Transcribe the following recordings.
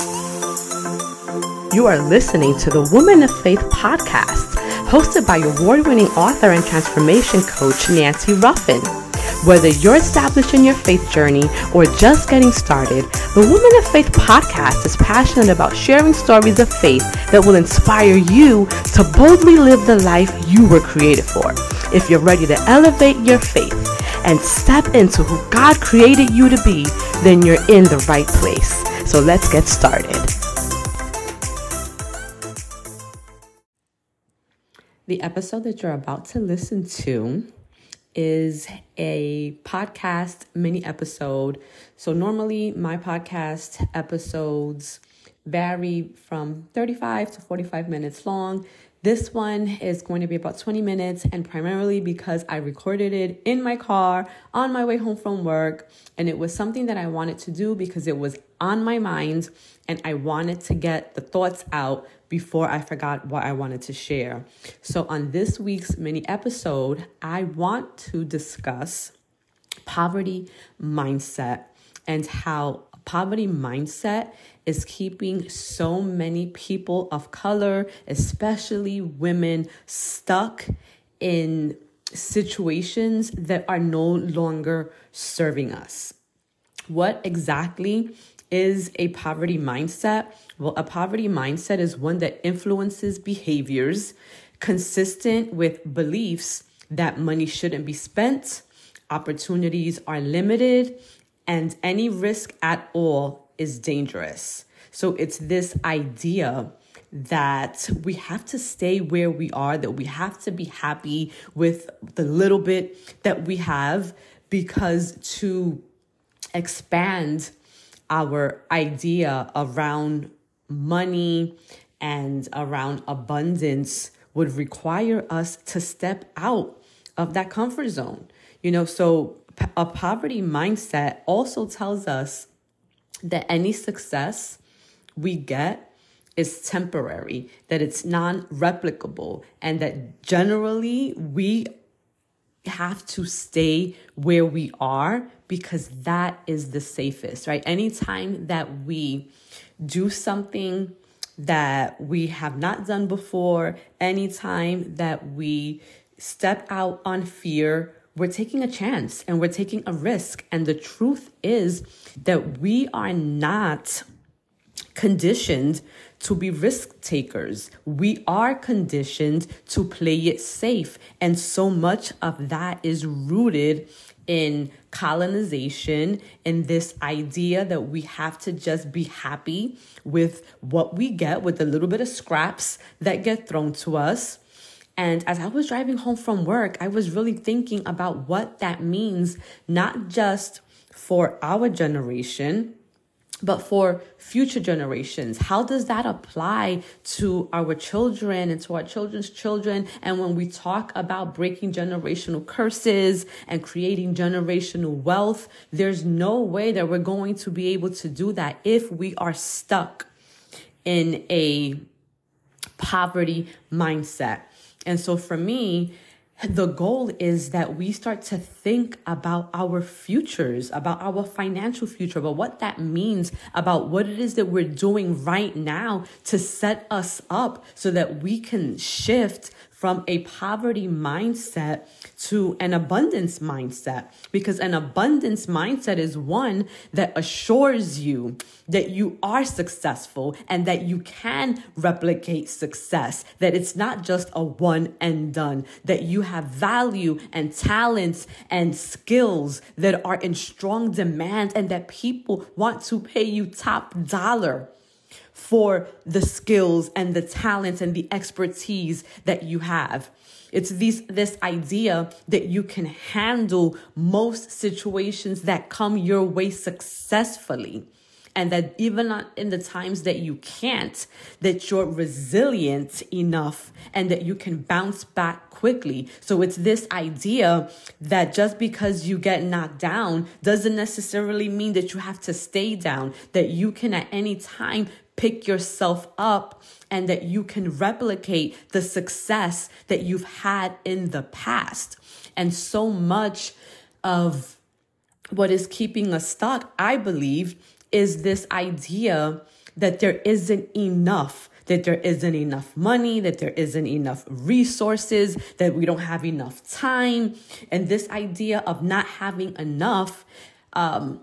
You are listening to the Woman of Faith podcast, hosted by award winning author and transformation coach Nancy Ruffin. Whether you're establishing your faith journey or just getting started, the Woman of Faith podcast is passionate about sharing stories of faith that will inspire you to boldly live the life you were created for. If you're ready to elevate your faith and step into who God created you to be, then you're in the right place. So let's get started. The episode that you're about to listen to is a podcast mini episode. So, normally my podcast episodes vary from 35 to 45 minutes long. This one is going to be about 20 minutes, and primarily because I recorded it in my car on my way home from work. And it was something that I wanted to do because it was on my mind, and I wanted to get the thoughts out before I forgot what I wanted to share. So, on this week's mini episode, I want to discuss poverty mindset and how poverty mindset is keeping so many people of color, especially women, stuck in situations that are no longer serving us. What exactly is a poverty mindset? Well, a poverty mindset is one that influences behaviors consistent with beliefs that money shouldn't be spent, opportunities are limited, and any risk at all is dangerous. So it's this idea that we have to stay where we are, that we have to be happy with the little bit that we have, because to expand our idea around money and around abundance would require us to step out of that comfort zone. You know, so a poverty mindset also tells us that any success we get is temporary, that it's non replicable, and that generally we have to stay where we are because that is the safest, right? Anytime that we do something that we have not done before, anytime that we step out on fear, we're taking a chance and we're taking a risk. And the truth is that we are not conditioned to be risk takers. We are conditioned to play it safe. And so much of that is rooted in colonization and this idea that we have to just be happy with what we get, with a little bit of scraps that get thrown to us. And as I was driving home from work, I was really thinking about what that means, not just for our generation, but for future generations. How does that apply to our children and to our children's children? And when we talk about breaking generational curses and creating generational wealth, there's no way that we're going to be able to do that if we are stuck in a poverty mindset. And so for me, the goal is that we start to think about our futures, about our financial future, about what that means, about what it is that we're doing right now to set us up so that we can shift from a poverty mindset to an abundance mindset. Because an abundance mindset is one that assures you that you are successful and that you can replicate success, that it's not just a one and done, that you have value and talents and skills that are in strong demand and that people want to pay you top dollar for the skills and the talents and the expertise that you have. It's this, this idea that you can handle most situations that come your way successfully. And that even in the times that you can't, that you're resilient enough and that you can bounce back quickly. So it's this idea that just because you get knocked down doesn't necessarily mean that you have to stay down, that you can at any time pick yourself up and that you can replicate the success that you've had in the past. And so much of what is keeping us stuck, I believe, is this idea that there isn't enough that there isn't enough money, that there isn't enough resources, that we don't have enough time. And this idea of not having enough um,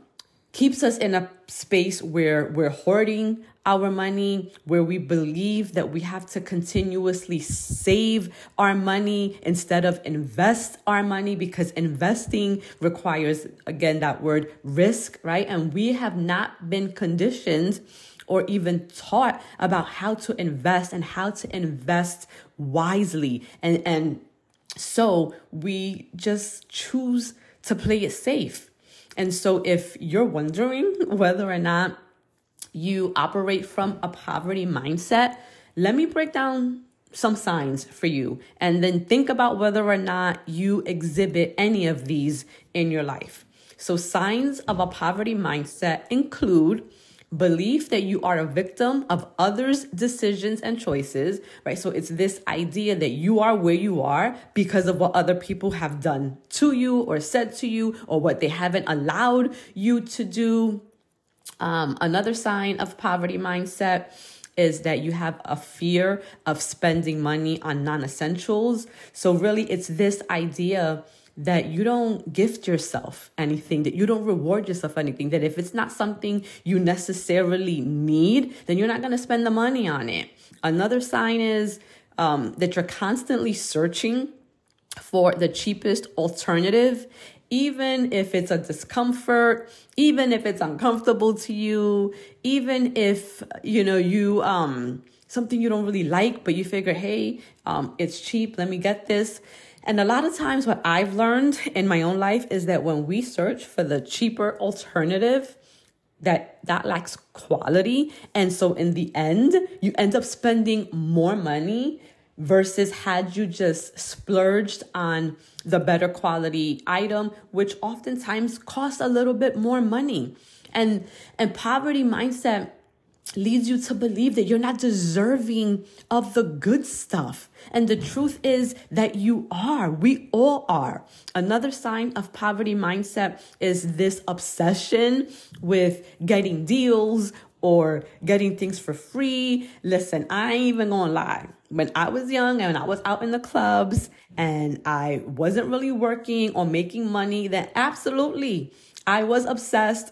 keeps us in a space where we're hoarding our money, where we believe that we have to continuously save our money instead of invest our money because investing requires, again, that word risk, right? And we have not been conditioned or even taught about how to invest and how to invest wisely. And, and so we just choose to play it safe. And so if you're wondering whether or not you operate from a poverty mindset, let me break down some signs for you and then think about whether or not you exhibit any of these in your life. So, signs of a poverty mindset include belief that you are a victim of others' decisions and choices, right? So it's this idea that you are where you are because of what other people have done to you or said to you or what they haven't allowed you to do. Um, another sign of poverty mindset is that you have a fear of spending money on non essentials. So, really, it's this idea that you don't gift yourself anything, that you don't reward yourself anything, that if it's not something you necessarily need, then you're not going to spend the money on it. Another sign is um, that you're constantly searching for the cheapest alternative, even if it's a discomfort, even if it's uncomfortable to you, even if, you know, you, um, something you don't really like, but you figure, hey, um, it's cheap, let me get this and a lot of times, what I've learned in my own life is that when we search for the cheaper alternative, that that lacks quality and so in the end you end up spending more money versus had you just splurged on the better quality item which oftentimes costs a little bit more money. And and poverty mindset leads you to believe that you're not deserving of the good stuff. And the truth is that you are. We all are. Another sign of poverty mindset is this obsession with getting deals or getting things for free. Listen, I ain't even gonna lie. When I was young and I was out in the clubs and I wasn't really working or making money, then absolutely I was obsessed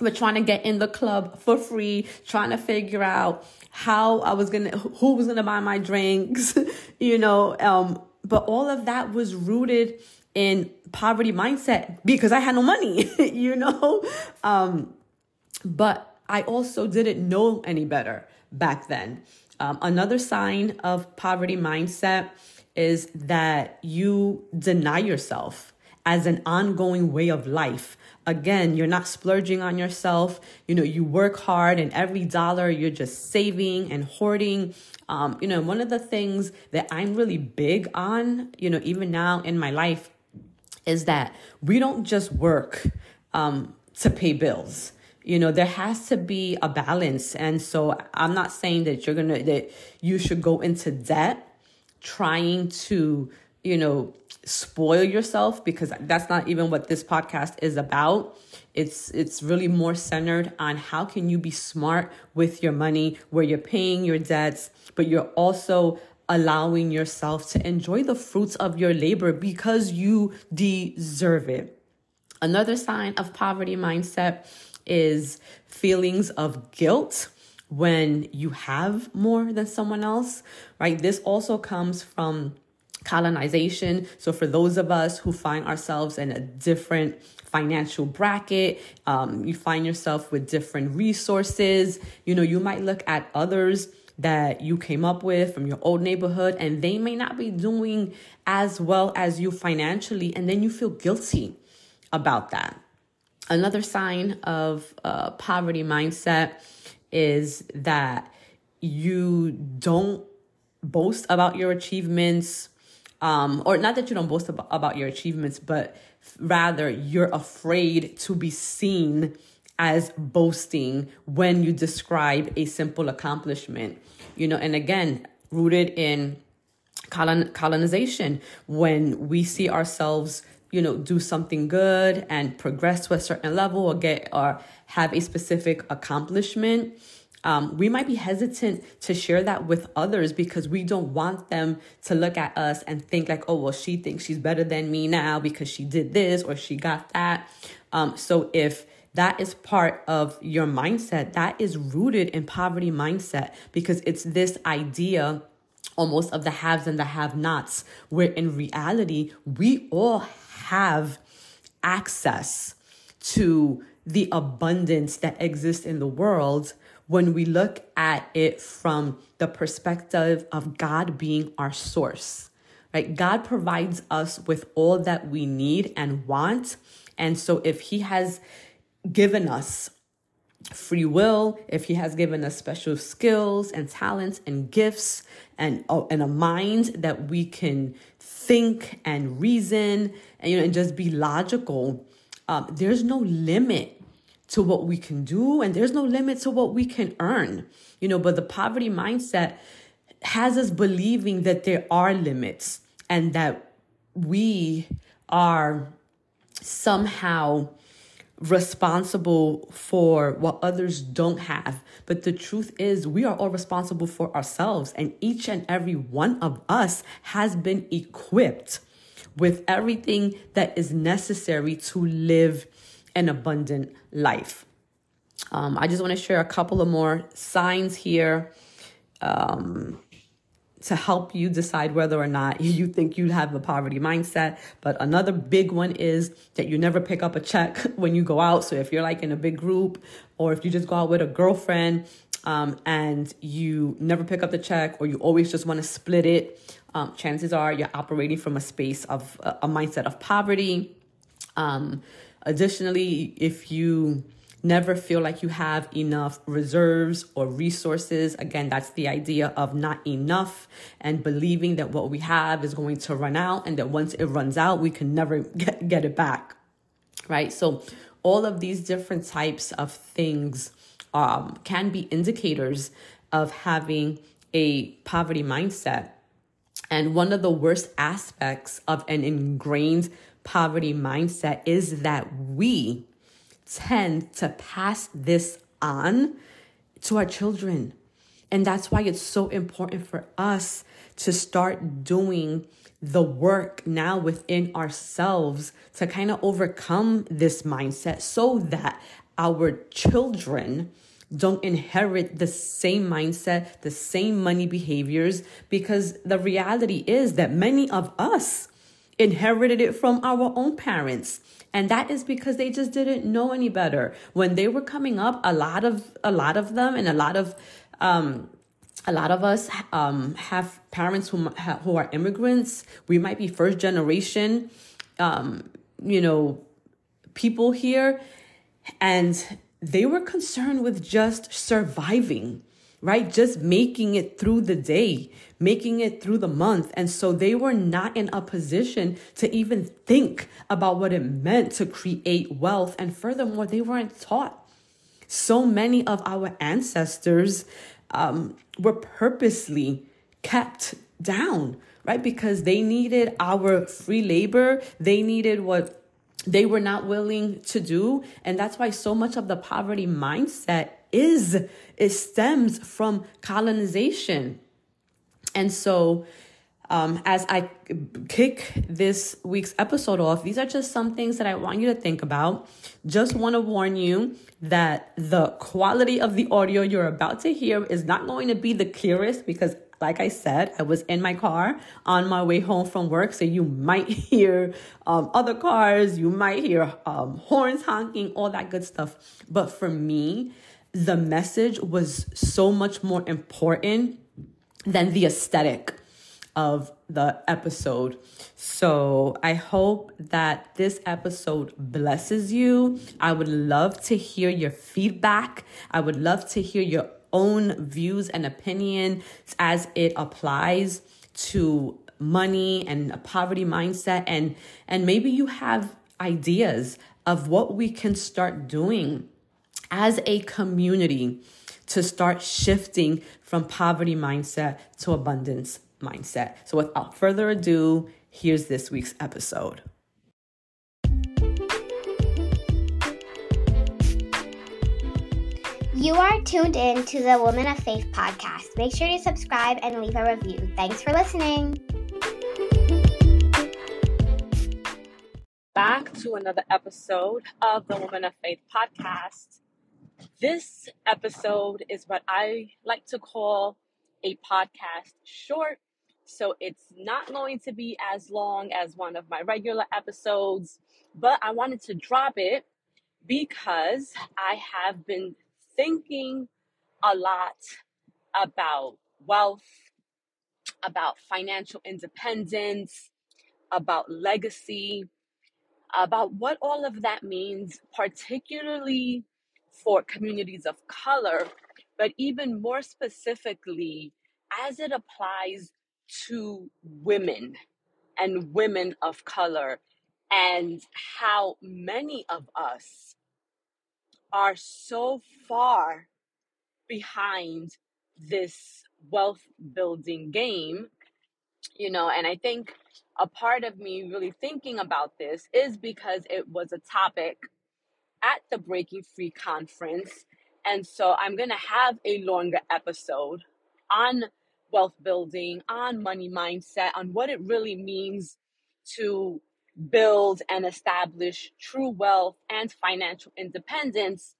we're trying to get in the club for free, trying to figure out how I was gonna, who was gonna buy my drinks, you know. Um, but all of that was rooted in poverty mindset because I had no money, you know. Um, but I also didn't know any better back then. Um, another sign of poverty mindset is that you deny yourself as an ongoing way of life. Again you're not splurging on yourself. You know you work hard and every dollar you're just saving and hoarding. Um, you know one of the things that i'm really big on you know even now in my life is that we don't just work um, to pay bills. You know there has to be a balance. And so i'm not saying that you're gonna that you should go into debt trying to you know spoil yourself because that's not even what this podcast is about. It's it's really more centered on how can you be smart with your money where you're paying your debts but you're also allowing yourself to enjoy the fruits of your labor because you deserve it. Another sign of poverty mindset is feelings of guilt when you have more than someone else right? This also comes from colonization. So, for those of us who find ourselves in a different financial bracket, um, you find yourself with different resources, you know, you might look at others that you came up with from your old neighborhood and they may not be doing as well as you financially, and then you feel guilty about that. Another sign of uh, poverty mindset is that you don't boast about your achievements um, or not that you don't boast about, about your achievements, but rather you're afraid to be seen as boasting when you describe a simple accomplishment. You know, and again, rooted in colon, colonization, when we see ourselves, you know, do something good and progress to a certain level or get or have a specific accomplishment, um, we might be hesitant to share that with others because we don't want them to look at us and think like, oh, well, she thinks she's better than me now because she did this or she got that. Um, so if that is part of your mindset, that is rooted in poverty mindset because it's this idea almost of the haves and the have nots, where in reality, we all have access to the abundance that exists in the world when we look at it from the perspective of God being our source. Right? God provides us with all that we need and want. And so if he has given us free will, if he has given us special skills and talents and gifts and, oh, and a mind that we can think and reason and you know and just be logical, um, there's no limit to what we can do and there's no limit to what we can earn you know but the poverty mindset has us believing that there are limits and that we are somehow responsible for what others don't have. But the truth is, we are all responsible for ourselves, and each and every one of us has been equipped with everything that is necessary to live an abundant life. Um, I just want to share a couple of more signs here um, to help you decide whether or not you think you have a poverty mindset. But another big one is that you never pick up a check when you go out. So if you're like in a big group or if you just go out with a girlfriend um, and you never pick up the check or you always just want to split it, um, chances are you're operating from a space of a mindset of poverty. Um, Additionally, if you never feel like you have enough reserves or resources, again, that's the idea of not enough and believing that what we have is going to run out and that once it runs out, we can never get, get it back. Right. So, all of these different types of things um, can be indicators of having a poverty mindset. And one of the worst aspects of an ingrained poverty mindset is that we tend to pass this on to our children. And that's why it's so important for us to start doing the work now within ourselves to kind of overcome this mindset so that our children don't inherit the same mindset, the same money behaviors, because the reality is that many of us inherited it from our own parents. And that is because they just didn't know any better. When they were coming up a lot of a lot of them and a lot of um a lot of us um have parents who who are immigrants. We might be first generation um you know people here. And they were concerned with just surviving right? Just making it through the day, making it through the month. And so they were not in a position to even think about what it meant to create wealth. And furthermore, they weren't taught. So many of our ancestors um, were purposely kept down, right? Because they needed our free labor, they needed what they were not willing to do. And that's why so much of the poverty mindset is it stems from colonization. And so, um, as I kick this week's episode off, these are just some things that I want you to think about. Just want to warn you that the quality of the audio you're about to hear is not going to be the clearest because, like I said, I was in my car on my way home from work. So you might hear um, other cars, you might hear um, horns honking, all that good stuff. But for me, the message was so much more important than the aesthetic of the episode. So I hope that this episode blesses you. I would love to hear your feedback. I would love to hear your own views and opinions as it applies to money and a poverty mindset and and maybe you have ideas of what we can start doing as a community to start shifting from poverty mindset to abundance mindset. So, without further ado, here's this week's episode. You are tuned in to the Woman of Faith podcast. Make sure to subscribe and leave a review. Thanks for listening. Back to another episode of the Woman of Faith podcast. This episode is what I like to call a podcast short. So it's not going to be as long as one of my regular episodes, but I wanted to drop it because I have been thinking a lot about wealth, about financial independence, about legacy, about what all of that means, particularly for communities of color, but even more specifically as it applies to women and women of color, and how many of us are so far behind this wealth building game, you know, and I think a part of me really thinking about this is because it was a topic at the Breaking Free conference. And so I'm going to have a longer episode on wealth building, on money mindset, on what it really means to build and establish true wealth and financial independence.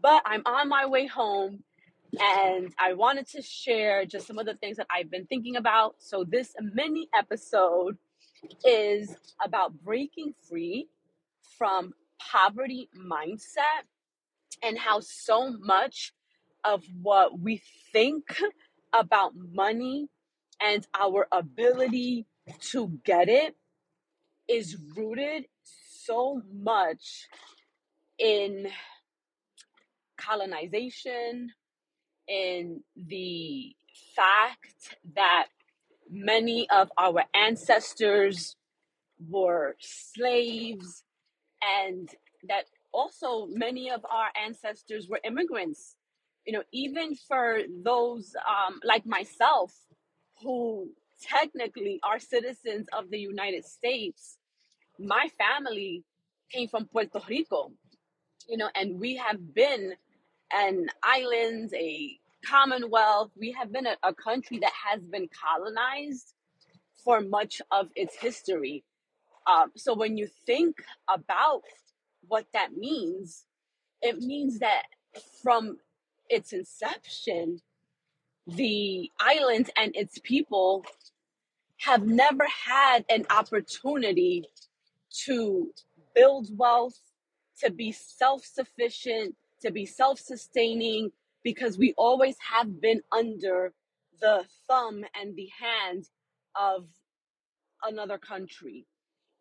But I'm on my way home and I wanted to share just some of the things that I've been thinking about. So, this mini episode is about breaking free from poverty mindset and how so much of what we think about money and our ability to get it is rooted so much in colonization, in the fact that many of our ancestors were slaves, and that also many of our ancestors were immigrants. You know, even for those um, like myself who technically are citizens of the United States, my family came from Puerto Rico, you know, and we have been an island, a commonwealth. We have been a, a country that has been colonized for much of its history. Um, so when you think about what that means, it means that from its inception, the island and its people have never had an opportunity to build wealth, to be self sufficient, to be self sustaining, because we always have been under the thumb and the hand of another country.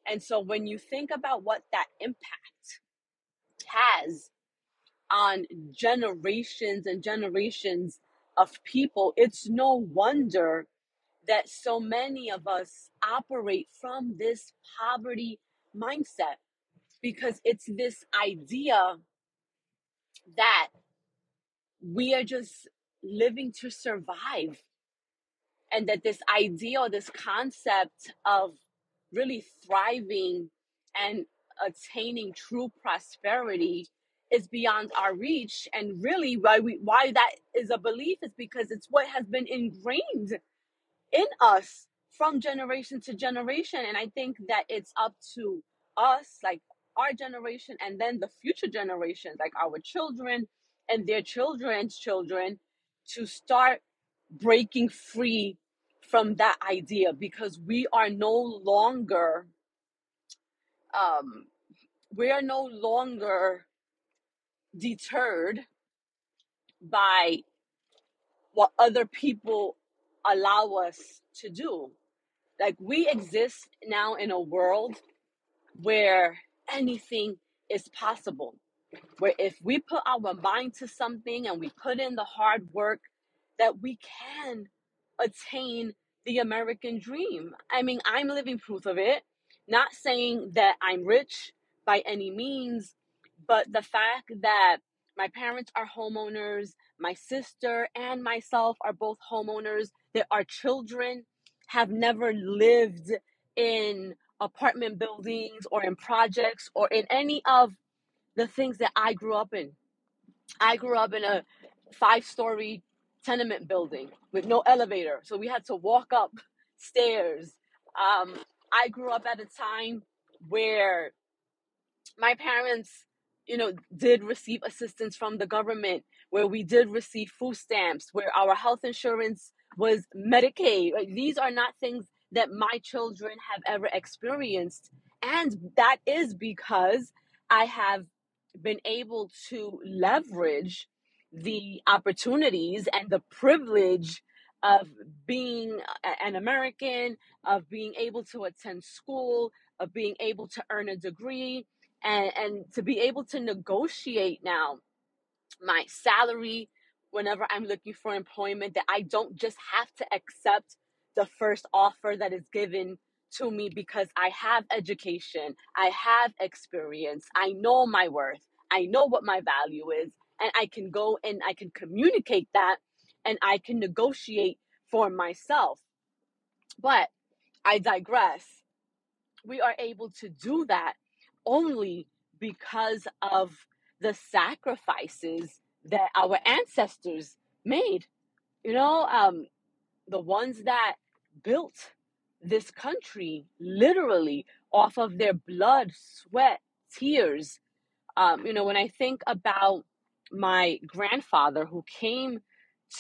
And so when you think about what that impact has on generations and generations of people, it's no wonder that so many of us operate from this poverty mindset because it's this idea that we are just living to survive and that this idea or this concept of really thriving and attaining true prosperity is beyond our reach. And really why we why that is a belief is because it's what has been ingrained in us from generation to generation. And i think that it's up to us like our generation and then the future generations like our children and their children's children to start breaking free from that idea because we are no longer um we are no longer deterred by what other people allow us to do. Like we exist now in a world where anything is possible where if we put our mind to something and we put in the hard work that we can attain the American dream. I mean, I'm living proof of it. Not saying that I'm rich by any means, but the fact that my parents are homeowners, my sister and myself are both homeowners, that our children have never lived in apartment buildings or in projects or in any of the things that I grew up in. I grew up in a five story tenement building with no elevator. So we had to walk up stairs. Um, I grew up at a time where my parents, you know, did receive assistance from the government, where we did receive food stamps, where our health insurance was Medicaid. Like, These are not things that my children have ever experienced. And that is because I have been able to leverage the opportunities and the privilege of being an American, of being able to attend school, of being able to earn a degree, and, and to be able to negotiate now my salary whenever I'm looking for employment, that I don't just have to accept the first offer that is given to me because I have education, I have experience, I know my worth, I know what my value is, and I can go and I can communicate that and I can negotiate for myself. But I digress. We are able to do that only because of the sacrifices that our ancestors made. You know, um, the ones that built this country literally off of their blood, sweat, tears. Um, you know, when I think about my grandfather who came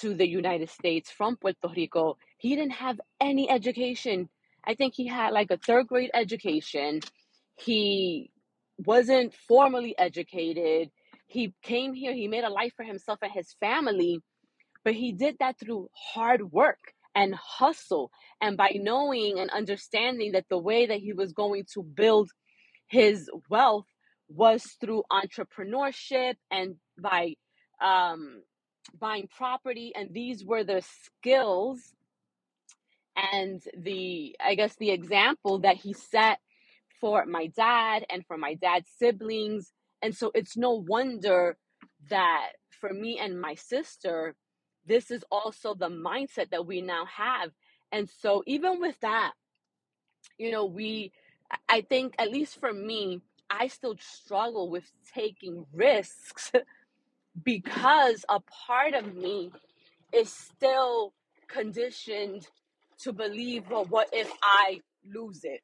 to the United States from Puerto Rico, he didn't have any education. I think he had like a third grade education. He wasn't formally educated. He came here, he made a life for himself and his family but he did that through hard work and hustle. And by knowing and understanding that the way that he was going to build his wealth was through entrepreneurship and by um, buying property. And these were the skills and the i guess the example that he set for my dad and for my dad's siblings and so it's no wonder that for me and my sister this is also the mindset that we now have and so even with that you know we i think at least for me i still struggle with taking risks because a part of me is still conditioned to believe, well, what if I lose it?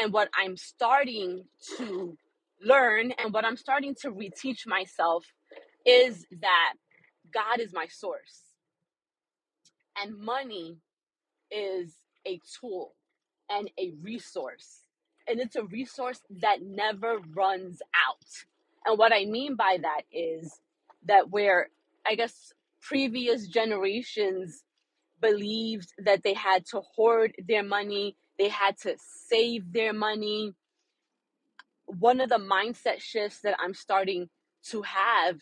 And what I'm starting to learn and what I'm starting to reteach myself is that God is my source and money is a tool and a resource. And it's a resource that never runs out. And what I mean by that is that where I guess previous generations believed that they had to hoard their money, they had to save their money. One of the mindset shifts that I'm starting to have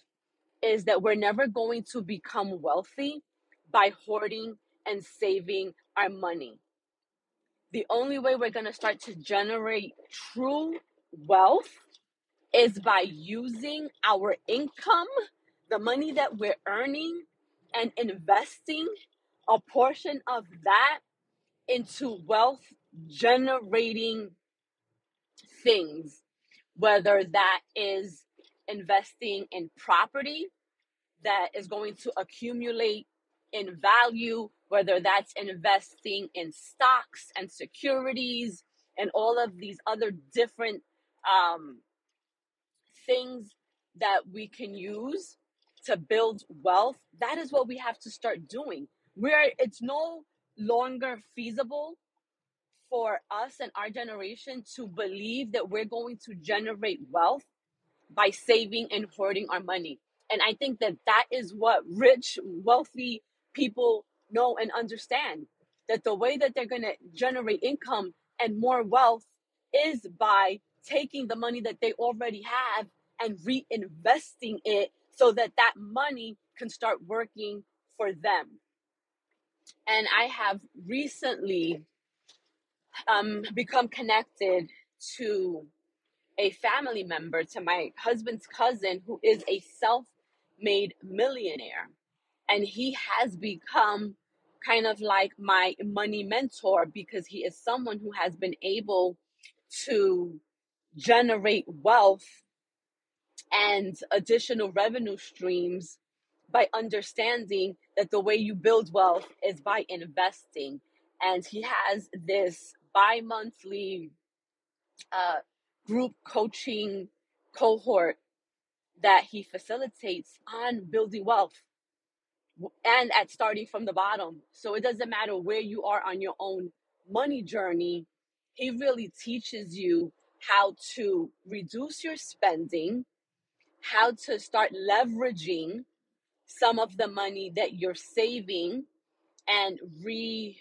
is that we're never going to become wealthy by hoarding and saving our money. The only way we're going to start to generate true wealth is by using our income, the money that we're earning, and investing a portion of that into wealth generating things, whether that is investing in property that is going to accumulate in value, whether that's investing in stocks and securities and all of these other different um, things that we can use to build wealth. That is what we have to start doing. Where it's no longer feasible for us and our generation to believe that we're going to generate wealth by saving and hoarding our money. And I think that that is what rich, wealthy people know and understand that the way that they're going to generate income and more wealth is by taking the money that they already have and reinvesting it so that that money can start working for them. And I have recently um, become connected to a family member, to my husband's cousin, who is a self made millionaire. And he has become kind of like my money mentor because he is someone who has been able to generate wealth and additional revenue streams by understanding that the way you build wealth is by investing. And he has this bi monthly uh, group coaching cohort that he facilitates on building wealth and at starting from the bottom. So it doesn't matter where you are on your own money journey, he really teaches you how to reduce your spending, how to start leveraging some of the money that you're saving and re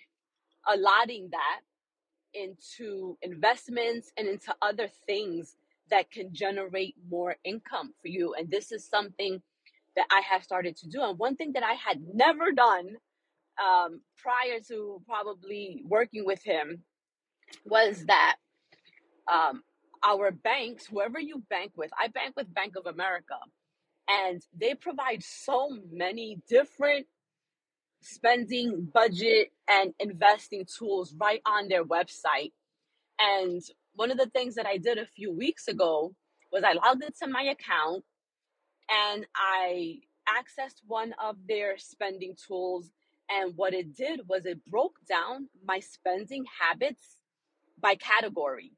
allotting that into investments and into other things that can generate more income for you. And this is something that I have started to do. And one thing that I had never done um, prior to probably working with him was that um, our banks, whoever you bank with, I bank with Bank of America, and they provide so many different spending, budget, and investing tools right on their website. And one of the things that I did a few weeks ago was I logged into my account and I accessed one of their spending tools. And what it did was it broke down my spending habits by category.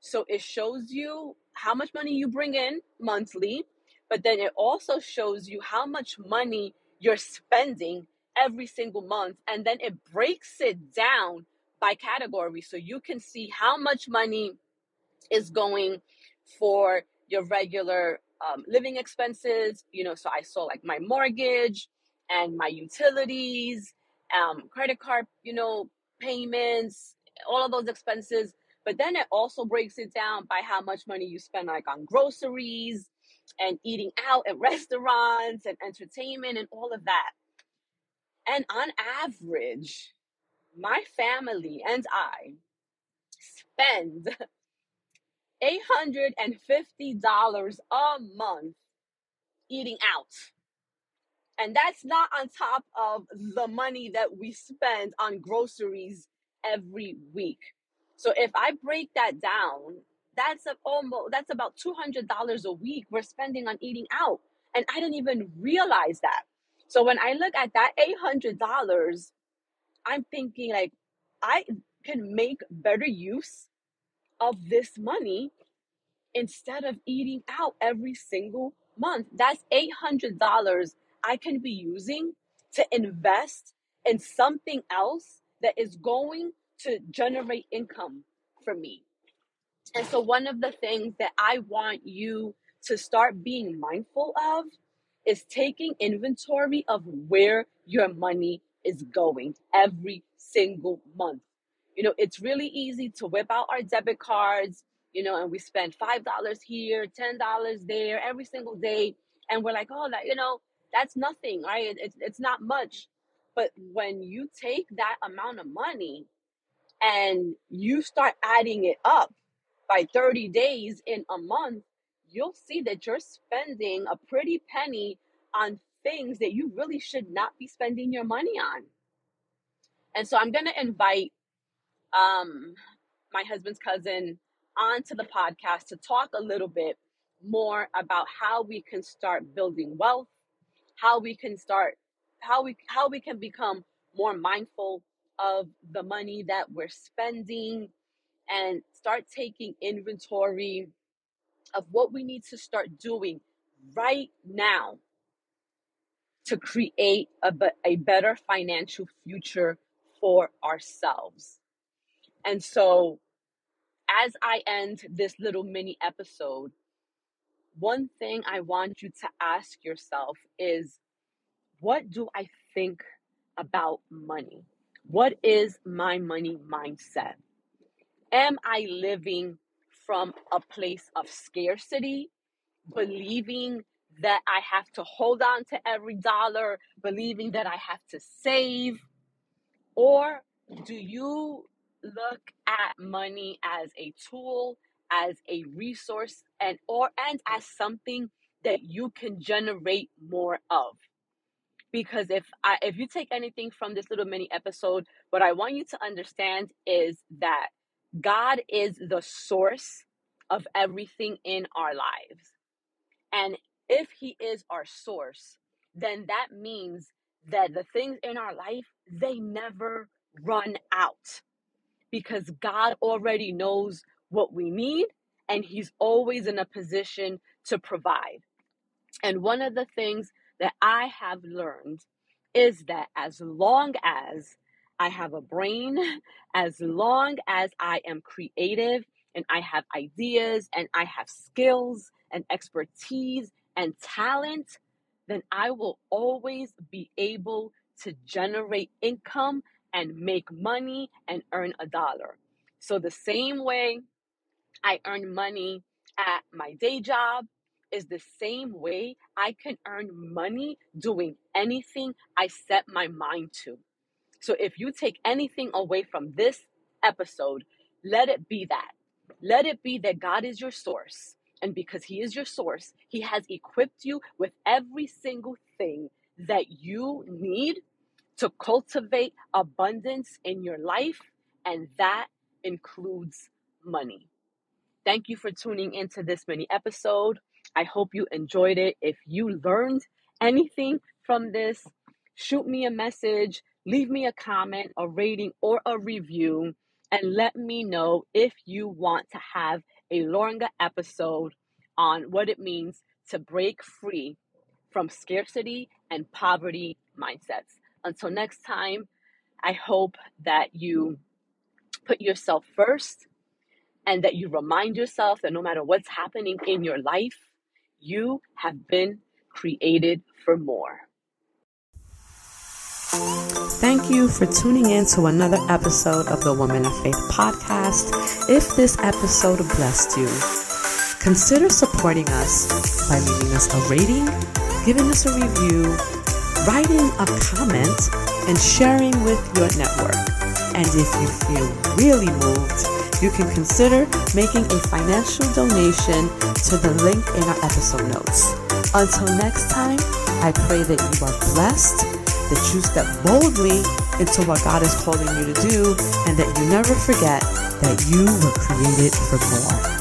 So it shows you how much money you bring in monthly, but then it also shows you how much money you're spending every single month. And then it breaks it down by category so you can see how much money is going for your regular um, living expenses. You know, so I saw like my mortgage and my utilities, um, credit card, you know, payments, all of those expenses. But then it also breaks it down by how much money you spend like on groceries and eating out at restaurants and entertainment and all of that. And on average, my family and I spend $850 a month eating out. And that's not on top of the money that we spend on groceries every week. So if I break that down, that's a, almost that's about $200 a week we're spending on eating out. And I didn't even realize that. So when I look at that $800, I'm thinking like I can make better use of this money instead of eating out every single month. That's $800 I can be using to invest in something else that is going to generate income for me. And so, one of the things that I want you to start being mindful of is taking inventory of where your money is going every single month. You know, it's really easy to whip out our debit cards, you know, and we spend $5 here, $10 there every single day. And we're like, oh, that, you know, that's nothing, right? It's, it's not much. But when you take that amount of money and you start adding it up by 30 days in a month, you'll see that you're spending a pretty penny on things that you really should not be spending your money on. And so I'm going to invite um, my husband's cousin onto the podcast to talk a little bit more about how we can start building wealth, how we can start how we how we can become more mindful of the money that we're spending and start taking inventory of what we need to start doing right now to create a, a better financial future for ourselves. And so, as I end this little mini episode, one thing I want you to ask yourself is what do I think about money? What is my money mindset? Am I living from a place of scarcity, believing that I have to hold on to every dollar, believing that I have to save? Or do you look at money as a tool, as a resource, and or and as something that you can generate more of? Because if I if you take anything from this little mini episode, what I want you to understand is that God is the source of everything in our lives. And if He is our source, then that means that the things in our life, they never run out because God already knows what we need and He's always in a position to provide. And one of the things that I have learned is that as long as I have a brain, as long as I am creative and I have ideas and I have skills and expertise and talent, then I will always be able to generate income and make money and earn a dollar. So, the same way I earn money at my day job is the same way I can earn money doing anything I set my mind to. So if you take anything away from this episode, let it be that. Let it be that God is your source. And because He is your source, He has equipped you with every single thing that you need to cultivate abundance in your life. And that includes money. Thank you for tuning into this mini episode. I hope you enjoyed it. If you learned anything from this, shoot me a message, leave me a comment, a rating, or a review, and let me know if you want to have a longer episode on what it means to break free from scarcity and poverty mindsets. Until next time, I hope that you put yourself first and that you remind yourself that no matter what's happening in your life, you have been created for more. Thank you for tuning in to another episode of the Woman of Faith podcast. If this episode blessed you, consider supporting us by leaving us a rating, giving us a review, writing a comment, and sharing with your network. And if you feel really moved, you can consider making a financial donation to the link in our episode notes. Until next time, I pray that you are blessed, that you step boldly into what God is calling you to do, and that you never forget that you were created for more.